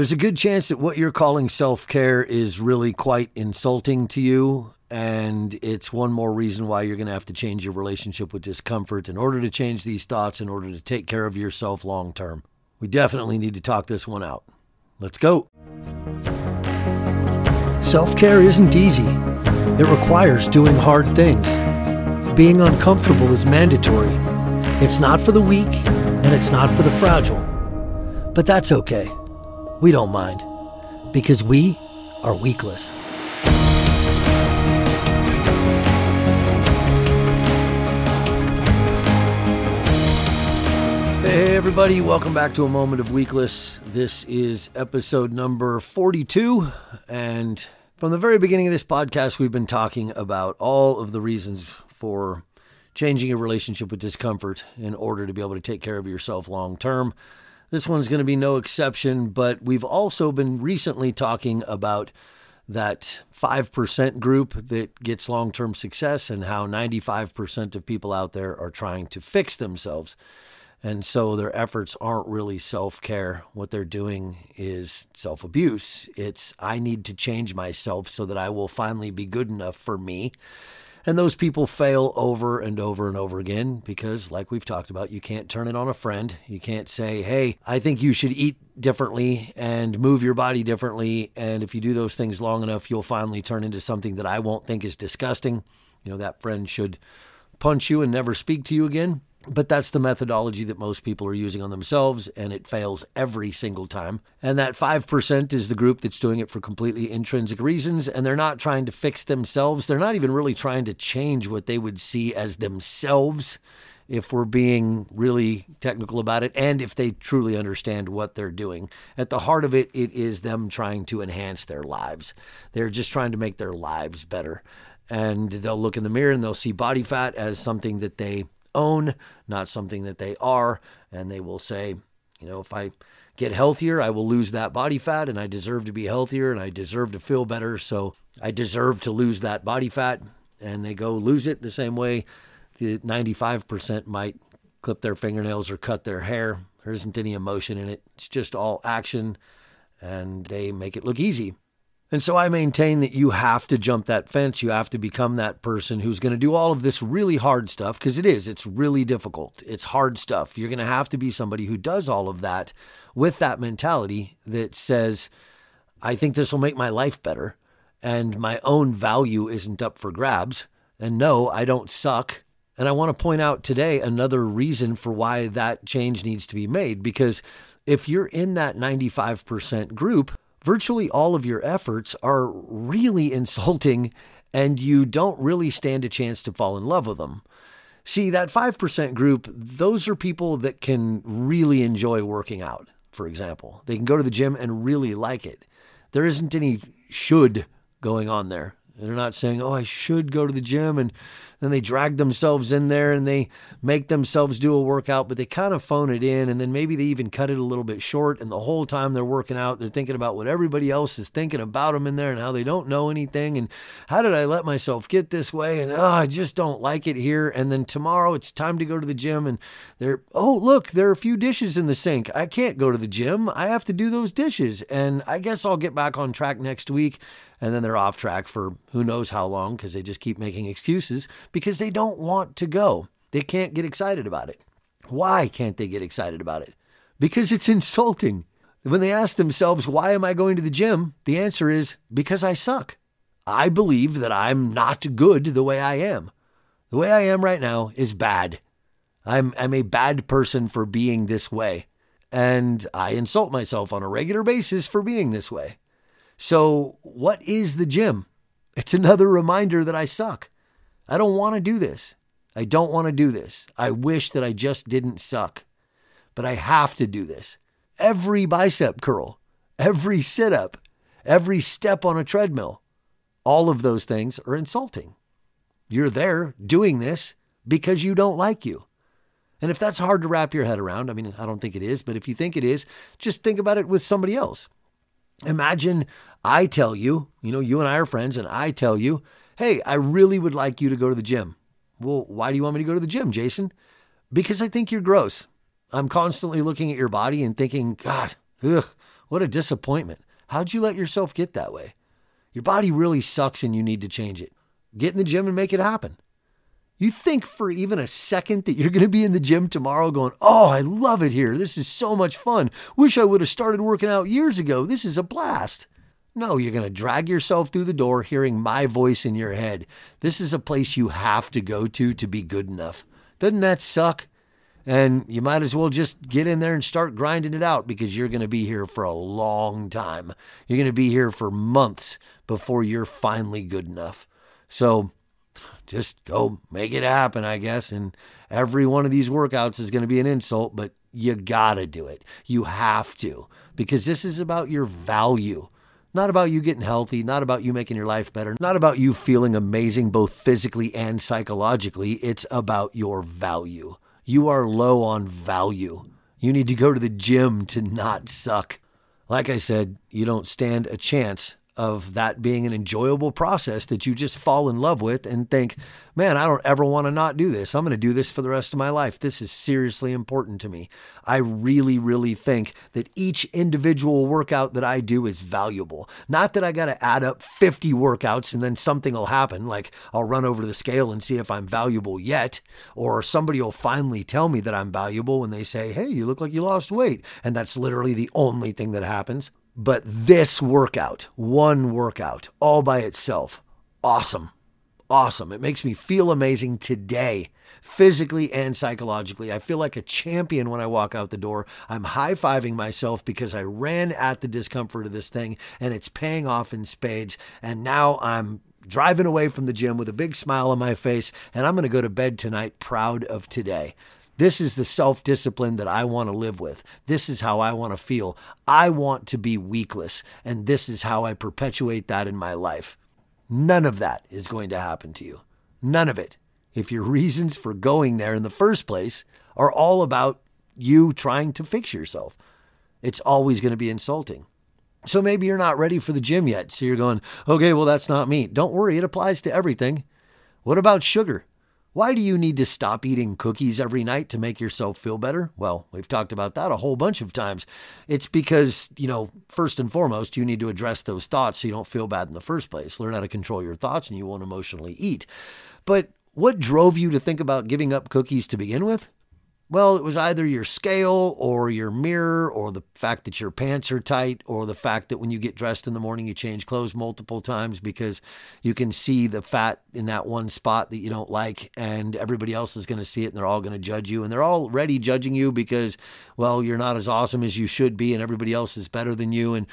There's a good chance that what you're calling self care is really quite insulting to you. And it's one more reason why you're going to have to change your relationship with discomfort in order to change these thoughts, in order to take care of yourself long term. We definitely need to talk this one out. Let's go. Self care isn't easy, it requires doing hard things. Being uncomfortable is mandatory. It's not for the weak, and it's not for the fragile. But that's okay. We don't mind, because we are weakless. Hey, everybody, welcome back to A Moment of Weakless. This is episode number 42. And from the very beginning of this podcast, we've been talking about all of the reasons for changing your relationship with discomfort in order to be able to take care of yourself long term. This one's going to be no exception, but we've also been recently talking about that 5% group that gets long term success and how 95% of people out there are trying to fix themselves. And so their efforts aren't really self care. What they're doing is self abuse. It's, I need to change myself so that I will finally be good enough for me. And those people fail over and over and over again because, like we've talked about, you can't turn it on a friend. You can't say, hey, I think you should eat differently and move your body differently. And if you do those things long enough, you'll finally turn into something that I won't think is disgusting. You know, that friend should punch you and never speak to you again. But that's the methodology that most people are using on themselves, and it fails every single time. And that 5% is the group that's doing it for completely intrinsic reasons, and they're not trying to fix themselves. They're not even really trying to change what they would see as themselves, if we're being really technical about it, and if they truly understand what they're doing. At the heart of it, it is them trying to enhance their lives. They're just trying to make their lives better. And they'll look in the mirror and they'll see body fat as something that they own, not something that they are. And they will say, you know, if I get healthier, I will lose that body fat and I deserve to be healthier and I deserve to feel better. So I deserve to lose that body fat. And they go lose it the same way the 95% might clip their fingernails or cut their hair. There isn't any emotion in it, it's just all action. And they make it look easy. And so I maintain that you have to jump that fence. You have to become that person who's going to do all of this really hard stuff because it is. It's really difficult. It's hard stuff. You're going to have to be somebody who does all of that with that mentality that says, I think this will make my life better. And my own value isn't up for grabs. And no, I don't suck. And I want to point out today another reason for why that change needs to be made. Because if you're in that 95% group, virtually all of your efforts are really insulting and you don't really stand a chance to fall in love with them. See, that 5% group, those are people that can really enjoy working out, for example. They can go to the gym and really like it. There isn't any should going on there. They're not saying, oh, I should go to the gym. And then they drag themselves in there and they make themselves do a workout, but they kind of phone it in. And then maybe they even cut it a little bit short. And the whole time they're working out, they're thinking about what everybody else is thinking about them in there and how they don't know anything. And how did I let myself get this way? And oh, I just don't like it here. And then tomorrow it's time to go to the gym. And they're, oh, look, there are a few dishes in the sink. I can't go to the gym. I have to do those dishes. And I guess I'll get back on track next week and then they're off track for who knows how long because they just keep making excuses because they don't want to go. They can't get excited about it. Why can't they get excited about it? Because it's insulting. When they ask themselves, why am I going to the gym? The answer is because I suck. I believe that I'm not good the way I am. The way I am right now is bad. I'm, I'm a bad person for being this way. And I insult myself on a regular basis for being this way. So, what is the gym? It's another reminder that I suck. I don't want to do this. I don't want to do this. I wish that I just didn't suck. But I have to do this. Every bicep curl, every sit up, every step on a treadmill, all of those things are insulting. You're there doing this because you don't like you. And if that's hard to wrap your head around, I mean, I don't think it is, but if you think it is, just think about it with somebody else. Imagine I tell you, you know, you and I are friends, and I tell you, hey, I really would like you to go to the gym. Well, why do you want me to go to the gym, Jason? Because I think you're gross. I'm constantly looking at your body and thinking, God, ugh, What a disappointment. How'd you let yourself get that way? Your body really sucks and you need to change it. Get in the gym and make it happen. You think for even a second that you're going to be in the gym tomorrow going, Oh, I love it here. This is so much fun. Wish I would have started working out years ago. This is a blast. No, you're going to drag yourself through the door hearing my voice in your head. This is a place you have to go to to be good enough. Doesn't that suck? And you might as well just get in there and start grinding it out because you're going to be here for a long time. You're going to be here for months before you're finally good enough. So just go make it happen, I guess. And every one of these workouts is going to be an insult, but you got to do it. You have to because this is about your value. Not about you getting healthy, not about you making your life better, not about you feeling amazing both physically and psychologically. It's about your value. You are low on value. You need to go to the gym to not suck. Like I said, you don't stand a chance of that being an enjoyable process that you just fall in love with and think, man, I don't ever want to not do this. I'm going to do this for the rest of my life. This is seriously important to me. I really, really think that each individual workout that I do is valuable. Not that I got to add up 50 workouts and then something will happen, like I'll run over the scale and see if I'm valuable yet, or somebody will finally tell me that I'm valuable when they say, hey, you look like you lost weight. And that's literally the only thing that happens. But this workout, one workout, all by itself, awesome. Awesome. It makes me feel amazing today, physically and psychologically. I feel like a champion when I walk out the door. I'm high fiving myself because I ran at the discomfort of this thing and it's paying off in spades. And now I'm driving away from the gym with a big smile on my face, and I'm going to go to bed tonight proud of today. This is the self discipline that I want to live with. This is how I want to feel. I want to be weakless, and this is how I perpetuate that in my life. None of that is going to happen to you. None of it. If your reasons for going there in the first place are all about you trying to fix yourself, it's always going to be insulting. So maybe you're not ready for the gym yet. So you're going, okay, well, that's not me. Don't worry, it applies to everything. What about sugar? Why do you need to stop eating cookies every night to make yourself feel better? Well, we've talked about that a whole bunch of times. It's because, you know, first and foremost, you need to address those thoughts so you don't feel bad in the first place. Learn how to control your thoughts and you won't emotionally eat. But what drove you to think about giving up cookies to begin with? Well, it was either your scale or your mirror or the fact that your pants are tight or the fact that when you get dressed in the morning, you change clothes multiple times because you can see the fat in that one spot that you don't like and everybody else is going to see it and they're all going to judge you. And they're already judging you because, well, you're not as awesome as you should be and everybody else is better than you. And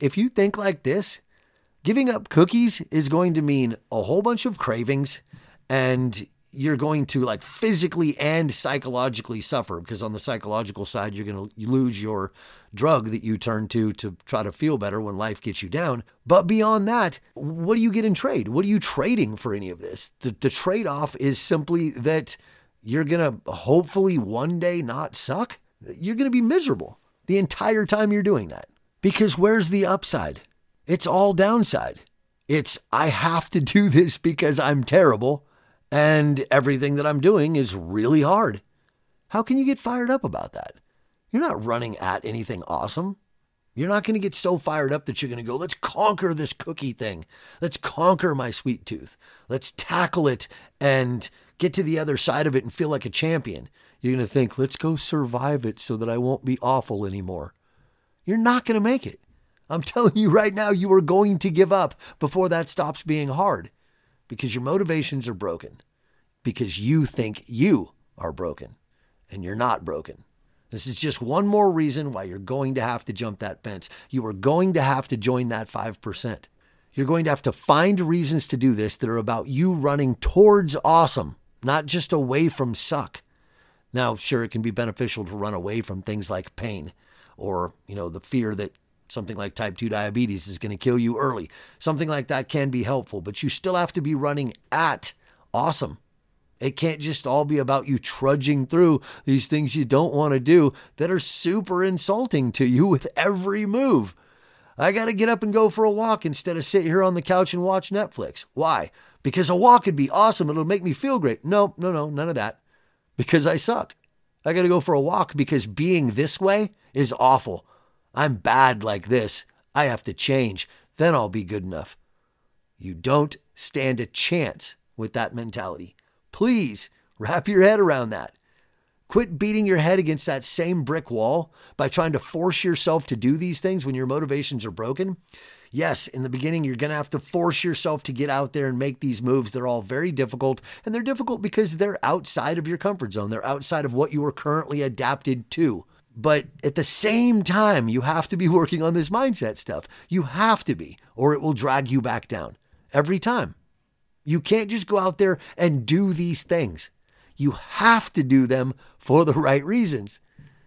if you think like this, giving up cookies is going to mean a whole bunch of cravings and you're going to like physically and psychologically suffer because on the psychological side you're going to lose your drug that you turn to to try to feel better when life gets you down. But beyond that what do you get in trade? What are you trading for any of this? The, the trade-off is simply that you're going to hopefully one day not suck. You're going to be miserable the entire time you're doing that. Because where's the upside? It's all downside. It's i have to do this because i'm terrible and everything that I'm doing is really hard. How can you get fired up about that? You're not running at anything awesome. You're not going to get so fired up that you're going to go, let's conquer this cookie thing. Let's conquer my sweet tooth. Let's tackle it and get to the other side of it and feel like a champion. You're going to think, let's go survive it so that I won't be awful anymore. You're not going to make it. I'm telling you right now, you are going to give up before that stops being hard because your motivations are broken, because you think you are broken and you're not broken. This is just one more reason why you're going to have to jump that fence. You are going to have to join that 5%. You're going to have to find reasons to do this that are about you running towards awesome, not just away from suck. Now, sure, it can be beneficial to run away from things like pain or, you know, the fear that Something like type 2 diabetes is going to kill you early. Something like that can be helpful, but you still have to be running at awesome. It can't just all be about you trudging through these things you don't want to do that are super insulting to you with every move. I got to get up and go for a walk instead of sit here on the couch and watch Netflix. Why? Because a walk would be awesome. It'll make me feel great. No, no, no, none of that. Because I suck. I got to go for a walk because being this way is awful. I'm bad like this. I have to change. Then I'll be good enough. You don't stand a chance with that mentality. Please wrap your head around that. Quit beating your head against that same brick wall by trying to force yourself to do these things when your motivations are broken. Yes, in the beginning, you're going to have to force yourself to get out there and make these moves. They're all very difficult, and they're difficult because they're outside of your comfort zone. They're outside of what you are currently adapted to. But at the same time, you have to be working on this mindset stuff. You have to be, or it will drag you back down every time. You can't just go out there and do these things. You have to do them for the right reasons.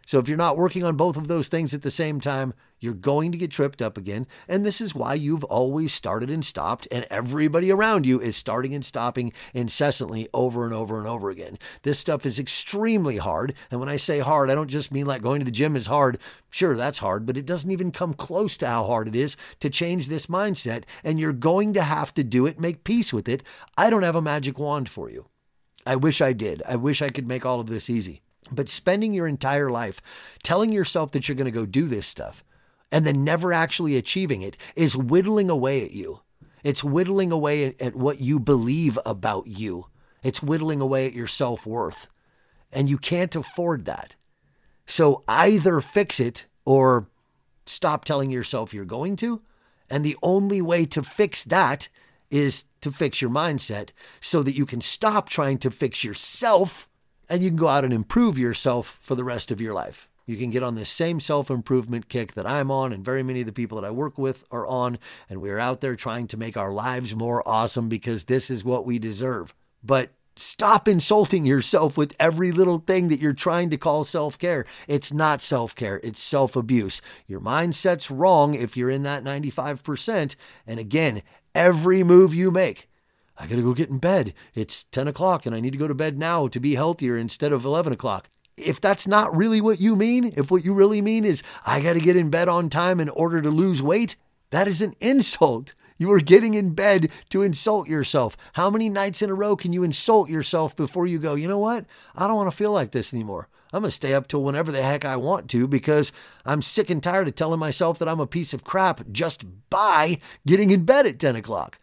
So if you're not working on both of those things at the same time, you're going to get tripped up again. And this is why you've always started and stopped, and everybody around you is starting and stopping incessantly over and over and over again. This stuff is extremely hard. And when I say hard, I don't just mean like going to the gym is hard. Sure, that's hard, but it doesn't even come close to how hard it is to change this mindset. And you're going to have to do it, make peace with it. I don't have a magic wand for you. I wish I did. I wish I could make all of this easy. But spending your entire life telling yourself that you're going to go do this stuff and then never actually achieving it is whittling away at you. It's whittling away at what you believe about you. It's whittling away at your self worth. And you can't afford that. So either fix it or stop telling yourself you're going to. And the only way to fix that is to fix your mindset so that you can stop trying to fix yourself and you can go out and improve yourself for the rest of your life. You can get on this same self improvement kick that I'm on, and very many of the people that I work with are on. And we're out there trying to make our lives more awesome because this is what we deserve. But stop insulting yourself with every little thing that you're trying to call self care. It's not self care, it's self abuse. Your mindset's wrong if you're in that 95%. And again, every move you make, I got to go get in bed. It's 10 o'clock and I need to go to bed now to be healthier instead of 11 o'clock. If that's not really what you mean, if what you really mean is I got to get in bed on time in order to lose weight, that is an insult. You are getting in bed to insult yourself. How many nights in a row can you insult yourself before you go, you know what? I don't want to feel like this anymore. I'm going to stay up till whenever the heck I want to because I'm sick and tired of telling myself that I'm a piece of crap just by getting in bed at 10 o'clock.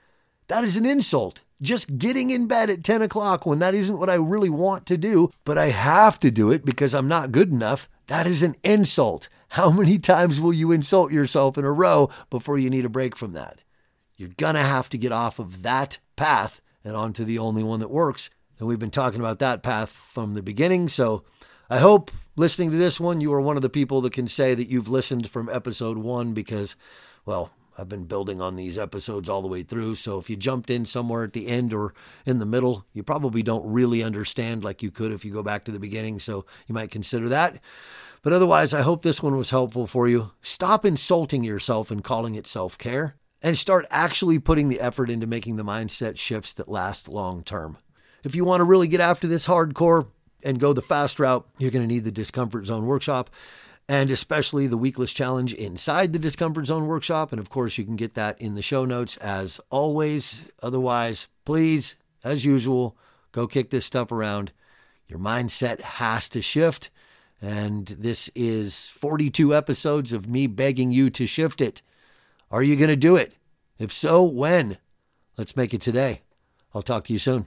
That is an insult. Just getting in bed at 10 o'clock when that isn't what I really want to do, but I have to do it because I'm not good enough, that is an insult. How many times will you insult yourself in a row before you need a break from that? You're going to have to get off of that path and onto the only one that works. And we've been talking about that path from the beginning. So I hope listening to this one, you are one of the people that can say that you've listened from episode one because, well, I've been building on these episodes all the way through. So if you jumped in somewhere at the end or in the middle, you probably don't really understand like you could if you go back to the beginning. So you might consider that. But otherwise, I hope this one was helpful for you. Stop insulting yourself and calling it self care and start actually putting the effort into making the mindset shifts that last long term. If you want to really get after this hardcore and go the fast route, you're going to need the Discomfort Zone Workshop and especially the weakless challenge inside the discomfort zone workshop. And of course, you can get that in the show notes as always. Otherwise, please, as usual, go kick this stuff around. Your mindset has to shift. And this is 42 episodes of me begging you to shift it. Are you going to do it? If so, when? Let's make it today. I'll talk to you soon.